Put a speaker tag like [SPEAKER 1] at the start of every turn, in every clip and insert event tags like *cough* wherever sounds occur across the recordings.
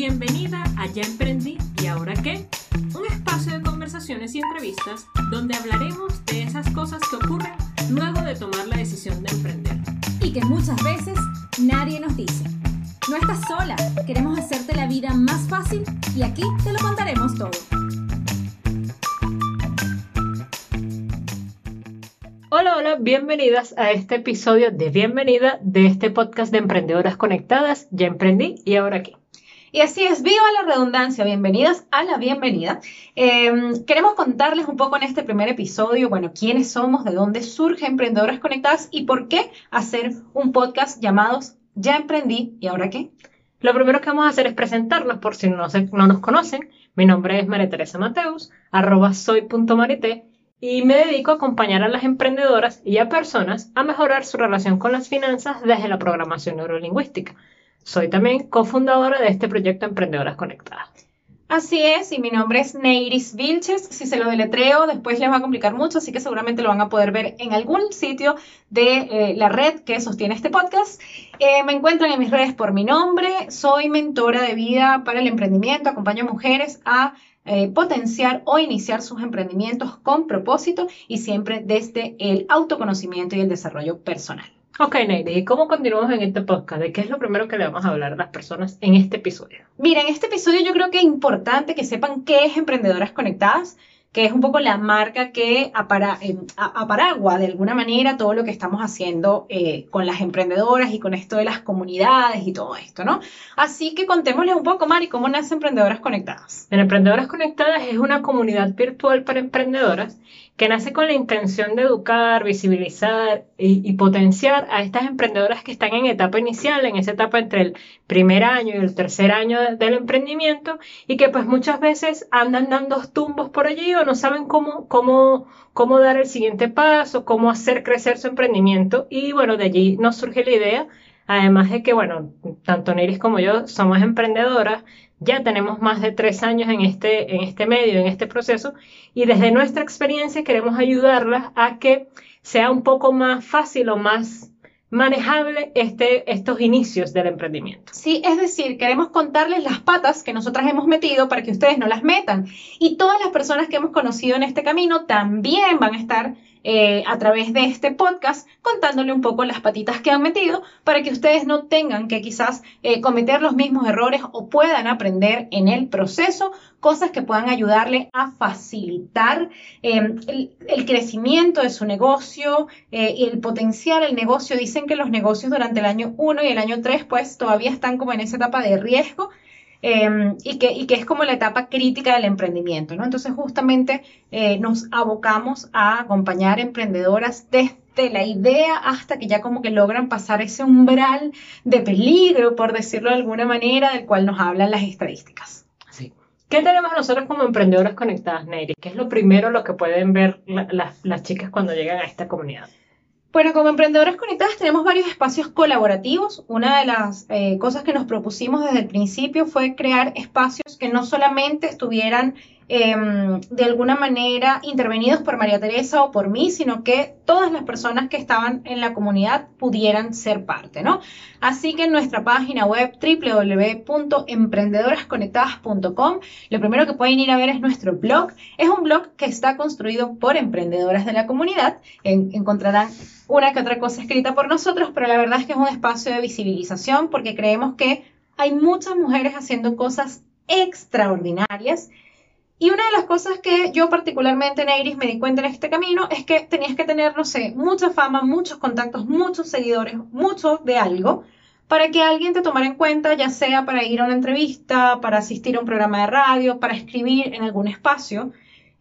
[SPEAKER 1] Bienvenida a Ya Emprendí y Ahora qué, un espacio de conversaciones y entrevistas donde hablaremos de esas cosas que ocurren luego de tomar la decisión de emprender.
[SPEAKER 2] Y que muchas veces nadie nos dice. No estás sola, queremos hacerte la vida más fácil y aquí te lo contaremos todo.
[SPEAKER 1] Hola, hola, bienvenidas a este episodio de Bienvenida de este podcast de Emprendedoras Conectadas. Ya emprendí y ahora qué.
[SPEAKER 3] Y así es, viva la redundancia, bienvenidas a la bienvenida. Em, queremos contarles un poco en este primer episodio, bueno, quiénes somos, de dónde surge Emprendedoras Conectadas y por qué hacer un podcast llamados Ya Emprendí y ahora qué.
[SPEAKER 1] Lo primero que vamos a hacer es presentarnos por si no, no nos conocen. Mi nombre es María Teresa Mateus, arroba soy.marité y me dedico a acompañar a las emprendedoras y a personas a mejorar su relación con las finanzas desde la programación neurolingüística. Soy también cofundadora de este proyecto Emprendedoras Conectadas.
[SPEAKER 3] Así es, y mi nombre es Neiris Vilches. Si se lo deletreo, después les va a complicar mucho, así que seguramente lo van a poder ver en algún sitio de eh, la red que sostiene este podcast. Eh, me encuentran en mis redes por mi nombre. Soy mentora de vida para el emprendimiento. Acompaño a mujeres a eh, potenciar o iniciar sus emprendimientos con propósito y siempre desde el autoconocimiento y el desarrollo personal.
[SPEAKER 1] Ok, Neide, ¿y cómo continuamos en este podcast? ¿De qué es lo primero que le vamos a hablar a las personas en este episodio?
[SPEAKER 3] Mira, en este episodio yo creo que es importante que sepan qué es Emprendedoras Conectadas, que es un poco la marca que eh, aparagua de alguna manera todo lo que estamos haciendo eh, con las emprendedoras y con esto de las comunidades y todo esto, ¿no? Así que contémosles un poco, Mari, cómo nace Emprendedoras Conectadas.
[SPEAKER 1] En Emprendedoras Conectadas es una comunidad virtual para emprendedoras que nace con la intención de educar, visibilizar y, potenciar a estas emprendedoras que están en etapa inicial, en esa etapa entre el primer año y el tercer año del emprendimiento y que pues muchas veces andan dando tumbos por allí o no saben cómo, cómo, cómo dar el siguiente paso, cómo hacer crecer su emprendimiento. Y bueno, de allí nos surge la idea Además de que, bueno, tanto Neris como yo somos emprendedoras, ya tenemos más de tres años en este, en este medio, en este proceso, y desde nuestra experiencia queremos ayudarlas a que sea un poco más fácil o más manejable este, estos inicios del emprendimiento.
[SPEAKER 3] Sí, es decir, queremos contarles las patas que nosotras hemos metido para que ustedes no las metan. Y todas las personas que hemos conocido en este camino también van a estar eh, a través de este podcast contándole un poco las patitas que han metido para que ustedes no tengan que quizás eh, cometer los mismos errores o puedan aprender en el proceso cosas que puedan ayudarle a facilitar em, el, crecimiento de su negocio eh, y el potenciar el negocio. Dicen que los negocios durante el año 1 y el año 3 pues todavía están como en esa etapa de riesgo Em, y, que, y, que, es como la etapa crítica del emprendimiento, ¿no? Entonces justamente eh, nos abocamos a acompañar emprendedoras desde la idea hasta que ya como que logran pasar ese umbral de peligro, por decirlo de alguna manera, del cual nos hablan las estadísticas.
[SPEAKER 1] Sí. ¿Qué tenemos nosotros como emprendedoras conectadas, Neyri? ¿Qué es lo primero lo que pueden ver las chicas cuando llegan a esta comunidad?
[SPEAKER 3] Bueno, como emprendedoras conectadas tenemos varios espacios colaborativos. Una de las eh, cosas que nos propusimos desde el principio fue crear espacios que no solamente estuvieran Em, de alguna manera intervenidos por María Teresa o por mí, sino que todas las personas que estaban en la comunidad pudieran ser parte, ¿no? Así que en nuestra página web www.emprendedorasconectadas.com, lo primero que pueden ir a ver es nuestro blog. Es un blog que está construido por emprendedoras de la comunidad. encontrarán una que otra cosa escrita por nosotros, pero la verdad es que es un espacio de visibilización porque creemos que hay muchas mujeres haciendo cosas extraordinarias y una de las cosas que yo particularmente, Neiris, me di cuenta en este camino es que tenías que tener, no sé, mucha fama, muchos contactos, muchos seguidores, mucho de algo, para que alguien te tomara en cuenta, ya sea para ir a una entrevista, para asistir a un programa de radio, para escribir en algún espacio.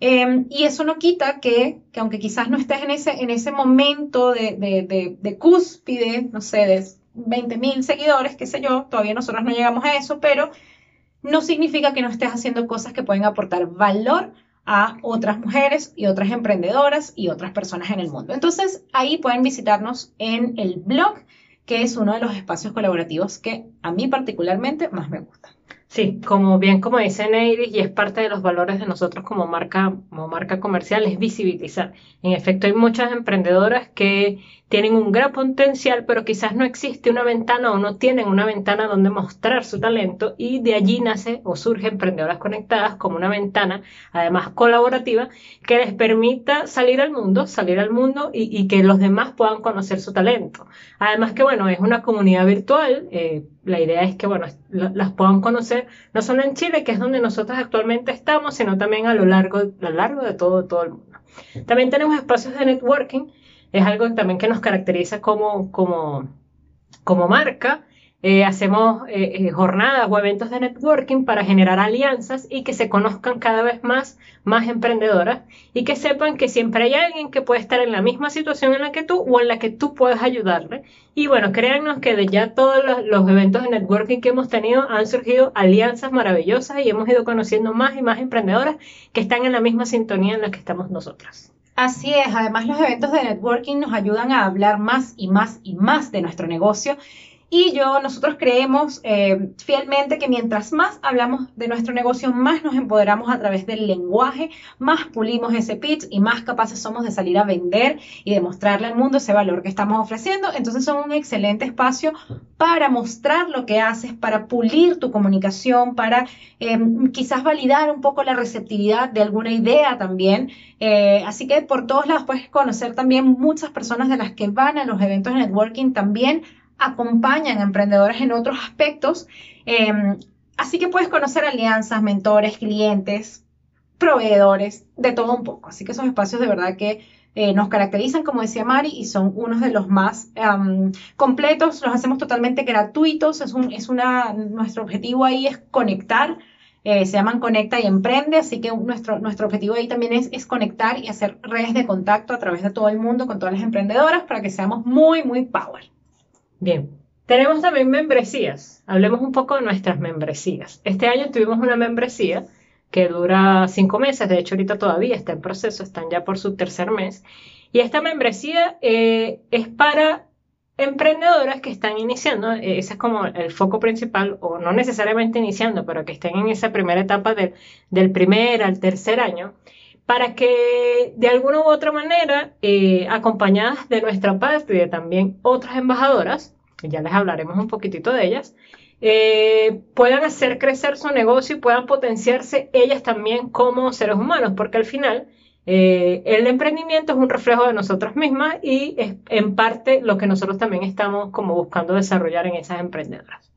[SPEAKER 3] Em, y eso no quita que, que, aunque quizás no estés en ese, en ese momento de, de, de, de cúspide, no sé, de 20.000 seguidores, qué sé yo, todavía nosotros no llegamos a eso, pero no significa que no estés haciendo cosas que pueden aportar valor a otras mujeres y otras emprendedoras y otras personas en el mundo. Entonces, ahí pueden visitarnos en el blog, que es uno de los espacios colaborativos que a mí particularmente más me gusta.
[SPEAKER 1] Sí, como bien como dice Neiris, y es parte de los valores de nosotros como marca, como marca comercial, es visibilizar. En efecto, hay muchas emprendedoras que tienen un gran potencial, pero quizás no existe una ventana o no tienen una ventana donde mostrar su talento y de allí nace o surge Emprendedoras Conectadas como una ventana, además colaborativa, que les permita salir al mundo, salir al mundo y, que los demás puedan conocer su talento. Además que, bueno, es una comunidad virtual, eh, la idea es que, bueno, las puedan conocer no solo en Chile, que es donde nosotros actualmente estamos, sino también a lo largo, a lo largo de todo, todo el mundo. También tenemos espacios de networking es algo también que nos caracteriza como, como, como marca. Eh, hacemos eh, eh, jornadas o eventos de networking para generar alianzas y que se conozcan cada vez más, más emprendedoras y que sepan que siempre hay alguien que puede estar en la misma situación en la que tú o en la que tú puedes ayudarle. Y bueno, créannos que de ya todos los, los eventos de networking que hemos tenido han surgido alianzas maravillosas y hemos ido conociendo más y más emprendedoras que están en la misma sintonía en la que estamos nosotras.
[SPEAKER 3] Así es, además los eventos de networking nos ayudan a hablar más y más y más de nuestro negocio y yo, nosotros creemos eh, fielmente que mientras más hablamos de nuestro negocio, más nos empoderamos a través del lenguaje, más pulimos ese pitch y más capaces somos de salir a vender y demostrarle al mundo ese valor que estamos ofreciendo. Entonces son un excelente espacio para mostrar lo que haces, para pulir tu comunicación, para em, quizás validar un poco la receptividad de alguna idea también. Eh, así que por todos lados puedes conocer también muchas personas de las que van a los eventos de networking también acompañan a emprendedores en otros aspectos. Em, así que puedes conocer alianzas, mentores, clientes, proveedores, de todo un poco. Así que son espacios de verdad que eh, nos caracterizan, como decía Mari, y son unos de los más em, completos. Los hacemos totalmente gratuitos. Es, un, es una, nuestro objetivo ahí es conectar. Eh, se llaman Conecta y Emprende, así que nuestro, nuestro objetivo ahí también es, es conectar y hacer redes de contacto a través de todo el mundo con todas las emprendedoras para que seamos muy, muy power.
[SPEAKER 1] Bien, tenemos también membresías. Hablemos un poco de nuestras membresías. Este año tuvimos una membresía que dura cinco meses, de hecho ahorita todavía está en proceso, están ya por su tercer mes. Y esta membresía eh, es para emprendedoras que están iniciando, eh, ese es como el foco principal, o no necesariamente iniciando, pero que estén en esa primera etapa del primer al tercer año, para que de alguna u otra manera, eh, acompañadas de nuestra parte y de también otras embajadoras, ya les hablaremos un poquitito de ellas, eh, puedan hacer crecer su negocio y puedan potenciarse ellas también como seres humanos, porque al final eh, el emprendimiento es un reflejo de nosotras mismas y es en parte lo que nosotros también estamos como buscando desarrollar en esas emprendedoras.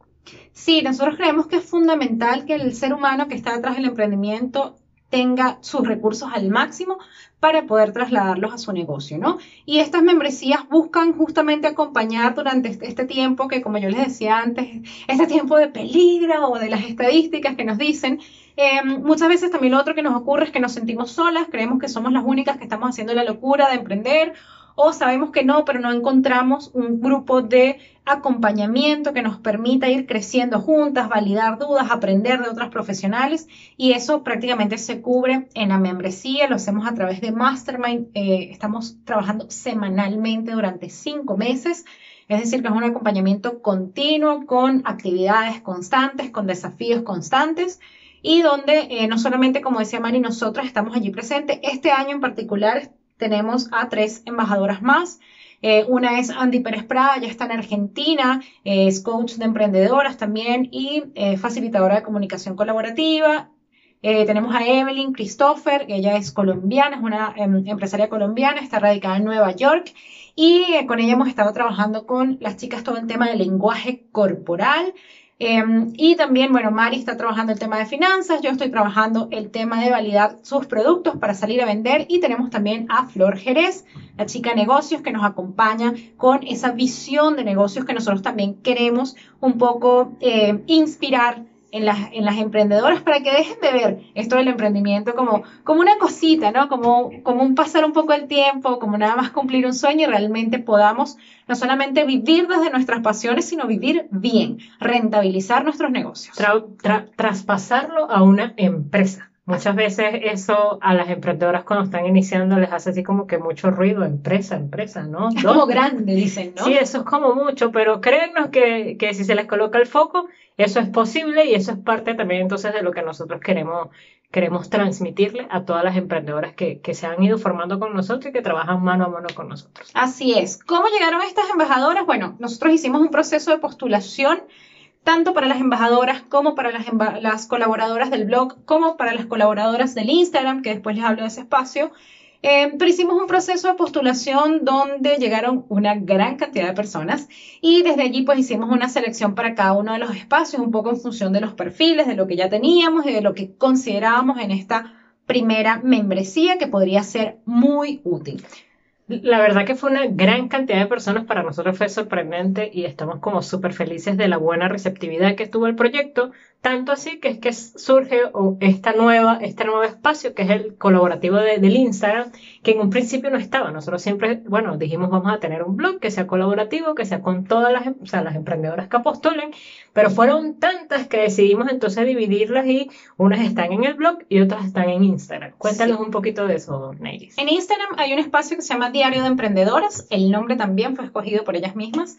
[SPEAKER 3] Sí, nosotros creemos que es fundamental que el ser humano que está detrás del emprendimiento tenga sus recursos al máximo para poder trasladarlos a su negocio, ¿no? Y estas membresías buscan justamente acompañar durante este, este tiempo que, como yo les decía antes, este tiempo de peligro o de las estadísticas que nos dicen, em, muchas veces también lo otro que nos ocurre es que nos sentimos solas, creemos que somos las únicas que estamos haciendo la locura de emprender o sabemos que no, pero no encontramos un grupo de acompañamiento que nos permita ir creciendo juntas, validar dudas, aprender de otras profesionales y eso prácticamente se cubre en la membresía, lo hacemos a través de Mastermind, eh, estamos trabajando semanalmente durante cinco meses. Es decir, que es un acompañamiento continuo con actividades constantes, con desafíos constantes y donde eh, no solamente, como decía Mari, nosotros estamos allí presentes. Este año en particular tenemos a tres embajadoras más. Eh, una es Andy Pérez Prada, ya está en Argentina, es coach de emprendedoras también y eh, facilitadora de comunicación colaborativa. Eh, tenemos a Evelyn Christopher, que ella es colombiana, es una em, empresaria colombiana, está radicada en Nueva York y con ella hemos estado trabajando con las chicas todo el tema del lenguaje corporal, Em, y también, bueno, Mari está trabajando el tema de finanzas, yo estoy trabajando el tema de validar sus productos para salir a vender y tenemos también a Flor Jerez, la chica negocios que nos acompaña con esa visión de negocios que nosotros también queremos un poco eh, inspirar en las, en las emprendedoras para que dejen de ver esto del emprendimiento como, como una cosita, ¿no? Como, como un pasar un poco el tiempo, como nada más cumplir un sueño y realmente podamos no solamente vivir desde nuestras pasiones, sino vivir bien, rentabilizar nuestros negocios.
[SPEAKER 1] traspasarlo a una empresa. Muchas veces eso a las emprendedoras cuando están iniciando les hace así como que mucho ruido, empresa, empresa, ¿no?
[SPEAKER 3] Es como grande, dicen, ¿no?
[SPEAKER 1] Sí, eso es como mucho, pero créannos que, que si se les coloca el foco, eso es posible y eso es parte también entonces de lo que nosotros queremos, queremos transmitirle a todas las emprendedoras que, que se han ido formando con nosotros y que trabajan mano a mano con nosotros.
[SPEAKER 3] Así es. ¿Cómo llegaron estas embajadoras? Bueno, nosotros hicimos un proceso de postulación tanto para las embajadoras como para las, las, colaboradoras del blog, como para las colaboradoras del Instagram, que después les hablo de ese espacio. Eh, pero hicimos un proceso de postulación donde llegaron una gran cantidad de personas y desde allí pues hicimos una selección para cada uno de los espacios, un poco en función de los perfiles, de lo que ya teníamos y de lo que considerábamos en esta primera membresía que podría ser muy útil.
[SPEAKER 1] La verdad que fue una gran cantidad de personas, para nosotros fue sorprendente y estamos como súper felices de la buena receptividad que tuvo el proyecto, tanto así que es que surge esta nueva, este nuevo espacio que es el colaborativo del Instagram, que en un principio no estaba. Nosotros siempre, bueno, dijimos vamos a tener un blog que sea colaborativo, que sea con todas las, o sea, las emprendedoras que apostolen, pero fueron tantas que decidimos entonces dividirlas y unas están en el blog y otras están en Instagram. Cuéntanos un poquito de eso, Neiris.
[SPEAKER 3] En Instagram hay un espacio que se llama Diario de Emprendedoras, el nombre también fue escogido por ellas mismas.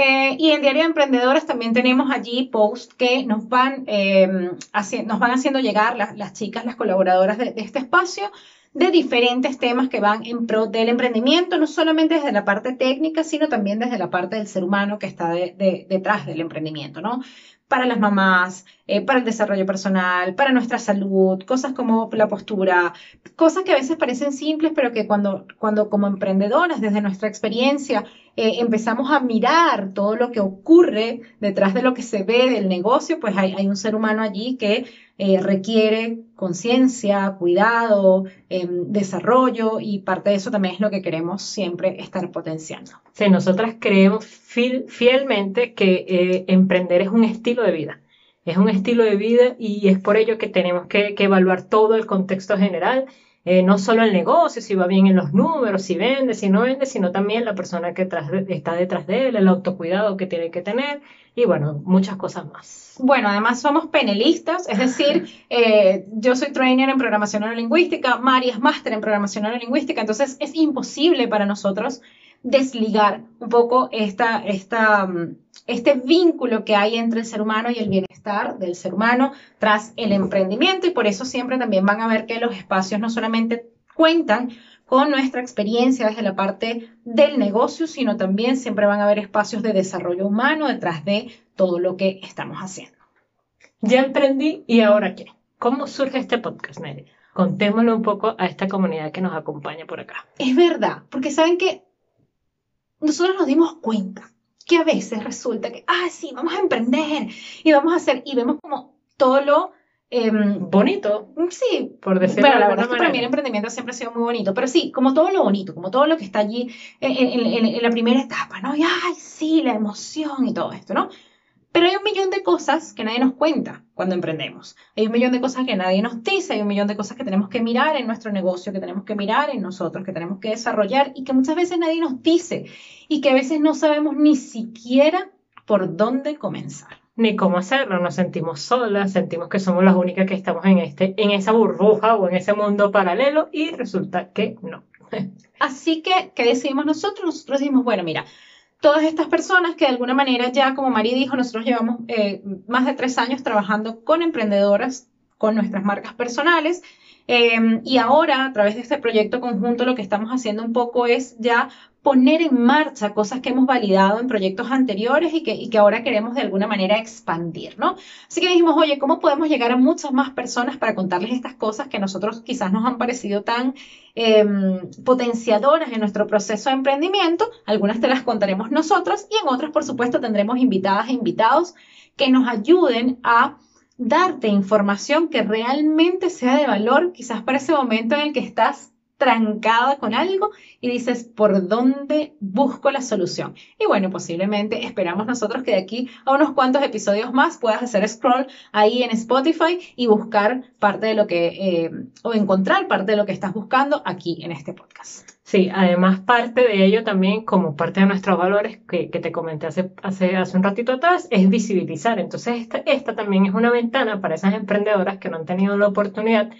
[SPEAKER 3] Eh, y en Diario de Emprendedoras también tenemos allí posts que nos van, em, haciendo llegar las, chicas, las colaboradoras de, este espacio, de diferentes temas que van en pro del emprendimiento, no solamente desde la parte técnica, sino también desde la parte del ser humano que está detrás del emprendimiento, ¿no? para las mamás, eh, para el desarrollo personal, para nuestra salud, cosas como la postura, cosas que a veces parecen simples, pero que cuando, cuando como emprendedoras, desde nuestra experiencia, eh, empezamos a mirar todo lo que ocurre detrás de lo que se ve del negocio, pues hay, un ser humano allí que eh, requiere conciencia, cuidado, em, desarrollo y parte de eso también es lo que queremos siempre estar potenciando.
[SPEAKER 1] Sí, nosotras creemos fielmente que eh, emprender es un estilo de vida. Es un estilo de vida y es por ello que tenemos que, evaluar todo el contexto general, eh, no solo el negocio, si va bien en los números, si vende, si no vende, sino también la persona que está detrás de él, el autocuidado que tiene que tener y bueno, muchas cosas más.
[SPEAKER 3] Bueno, además somos penelistas, es decir, *laughs* eh, yo soy trainer en programación neurolingüística, Mari es máster en programación neurolingüística, entonces es imposible para nosotros desligar un poco esta, esta, mm, este vínculo que hay entre el ser humano y el bienestar del ser humano tras el emprendimiento y por eso siempre también van a ver que los espacios no solamente cuentan con nuestra experiencia desde la parte del negocio, sino también siempre van a haber espacios de desarrollo humano detrás de todo lo que estamos haciendo.
[SPEAKER 1] Ya emprendí y ahora qué. ¿Cómo surge este podcast, Nelly? Contémoslo un poco a esta comunidad que nos acompaña por acá.
[SPEAKER 3] Es verdad, porque saben que nosotros nos dimos cuenta que a veces resulta que, ah, sí, vamos a emprender y vamos a hacer, y vemos como todo lo Em,
[SPEAKER 1] bonito.
[SPEAKER 3] Sí, por decirlo Bueno, la verdad es que para mí el emprendimiento siempre ha sido muy bonito, pero sí, como todo lo bonito, como todo lo que está allí en, la primera etapa, ¿no? Y ay, sí, la emoción y todo esto, ¿no? Pero hay un millón de cosas que nadie nos cuenta cuando emprendemos. Hay un millón de cosas que nadie nos dice, hay un millón de cosas que tenemos que mirar en nuestro negocio, que tenemos que mirar en nosotros, que tenemos que desarrollar y que muchas veces nadie nos dice y que a veces no sabemos ni siquiera por dónde comenzar
[SPEAKER 1] ni cómo hacerlo, nos sentimos solas, sentimos que somos las únicas que estamos en, este, en esa burbuja o en ese mundo paralelo y resulta que no.
[SPEAKER 3] Así que, ¿qué decidimos nosotros? Nosotros decimos, bueno, mira, todas estas personas que de alguna manera ya, como María dijo, nosotros llevamos eh, más de tres años trabajando con emprendedoras, con nuestras marcas personales, Em, y ahora, a través de este proyecto conjunto, lo que estamos haciendo un poco es ya poner en marcha cosas que hemos validado en proyectos anteriores y que, ahora queremos de alguna manera expandir, ¿no? Así que dijimos, oye, ¿cómo podemos llegar a muchas más personas para contarles estas cosas que nosotros quizás nos han parecido tan em, potenciadoras en nuestro proceso de emprendimiento? Algunas te las contaremos nosotros y en otras, por supuesto, tendremos invitadas e invitados que nos ayuden a darte información que realmente sea de valor, quizás para ese momento en el que estás trancada con algo y dices, ¿por dónde busco la solución? Y bueno, posiblemente esperamos nosotros que de aquí a unos cuantos episodios más puedas hacer scroll ahí en Spotify y buscar parte de lo que, eh, o encontrar parte de lo que estás buscando aquí en este podcast.
[SPEAKER 1] Sí, además parte de ello también, como parte de nuestros valores que, que te comenté hace, hace, hace, un ratito atrás, es visibilizar. Entonces, esta, esta también es una ventana para esas emprendedoras que no han tenido la oportunidad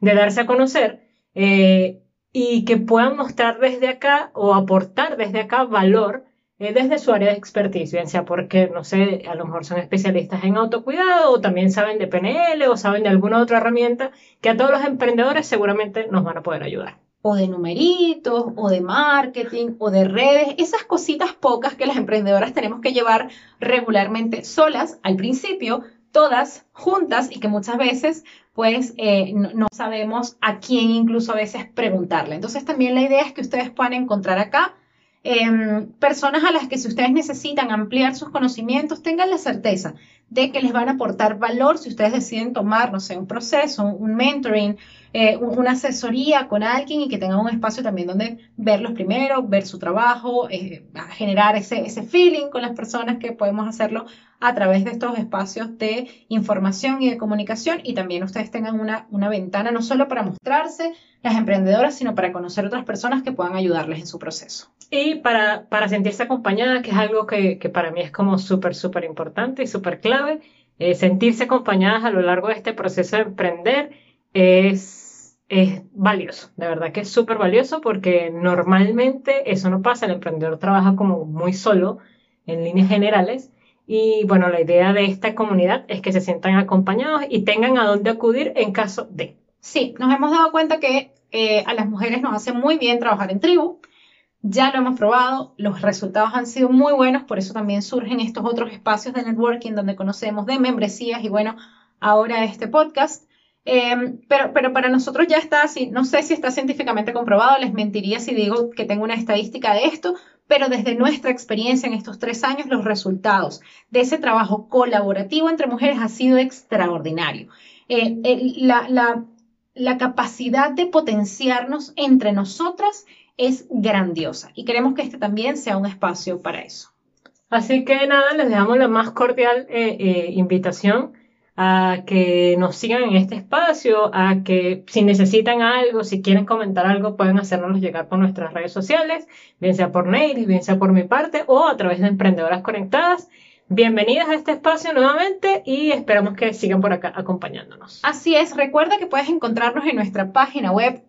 [SPEAKER 1] de darse a conocer eh, y que puedan mostrar desde acá o aportar desde acá valor eh, desde su área de expertise, bien sea porque, no sé, a lo mejor son especialistas en autocuidado o también saben de PNL o saben de alguna otra herramienta que a todos los emprendedores seguramente nos van a poder ayudar.
[SPEAKER 3] O de numeritos, o de marketing, o de redes, esas cositas pocas que las emprendedoras tenemos que llevar regularmente solas al principio, todas juntas y que muchas veces pues eh, no, sabemos a quién incluso a veces preguntarle. Entonces también la idea es que ustedes puedan encontrar acá em, personas a las que si ustedes necesitan ampliar sus conocimientos, tengan la certeza de que les van a aportar valor si ustedes deciden tomar, no sé, un proceso, un mentoring, eh, una asesoría con alguien y que tengan un espacio también donde verlos primero, ver su trabajo, eh, generar ese, ese feeling con las personas que podemos hacerlo a través de estos espacios de información y de comunicación y también ustedes tengan una, una ventana no solo para mostrarse las emprendedoras, sino para conocer otras personas que puedan ayudarles en su proceso.
[SPEAKER 1] Y para, para sentirse acompañada, que es algo que, que para mí es como súper, súper importante y súper eh, sentirse acompañadas a lo largo de este proceso de emprender es, es valioso, de verdad que es súper valioso porque normalmente eso no pasa, el emprendedor trabaja como muy solo en líneas generales y bueno, la idea de esta comunidad es que se sientan acompañados y tengan a dónde acudir en caso de.
[SPEAKER 3] Sí, nos hemos dado cuenta que eh, a las mujeres nos hace muy bien trabajar en tribu. Ya lo hemos probado, los resultados han sido muy buenos, por eso también surgen estos otros espacios de networking donde conocemos de membresías y bueno, ahora este podcast. Em, pero, pero para nosotros ya está así, no sé si está científicamente comprobado, les mentiría si digo que tengo una estadística de esto, pero desde nuestra experiencia en estos tres años, los resultados de ese trabajo colaborativo entre mujeres ha sido extraordinario. Eh, la, la, la capacidad de potenciarnos entre nosotras es grandiosa y queremos que este también sea un espacio para eso.
[SPEAKER 1] Así que nada, les dejamos la más cordial eh, eh, invitación a que nos sigan en este espacio, a que si necesitan algo, si quieren comentar algo, pueden hacernos llegar por nuestras redes sociales, bien sea por Neil, bien sea por mi parte o a través de Emprendedoras Conectadas. Bienvenidas a este espacio nuevamente y esperamos que sigan por acá acompañándonos.
[SPEAKER 3] Así es, recuerda que puedes encontrarnos en nuestra página web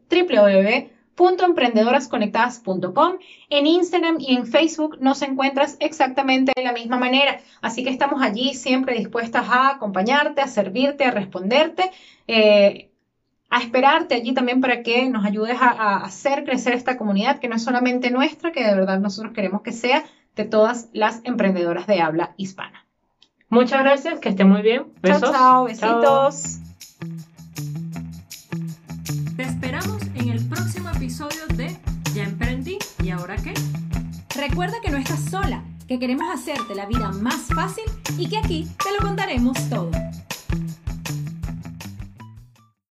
[SPEAKER 3] www.emprendedorasconectadas.com. En Instagram y en Facebook nos encuentras exactamente de la misma manera. Así que estamos allí siempre dispuestas a acompañarte, a servirte, a responderte. Eh, a esperarte allí también para que nos ayudes a, a hacer crecer esta comunidad que no es solamente nuestra, que de verdad nosotros queremos que sea, de todas las emprendedoras de habla hispana.
[SPEAKER 1] Muchas gracias, que estén muy bien.
[SPEAKER 3] Besos. Chao, chao, besitos.
[SPEAKER 2] Te esperamos episodio de Ya emprendí y ahora qué. Recuerda que no estás sola, que queremos hacerte la vida más fácil y que aquí te lo contaremos todo.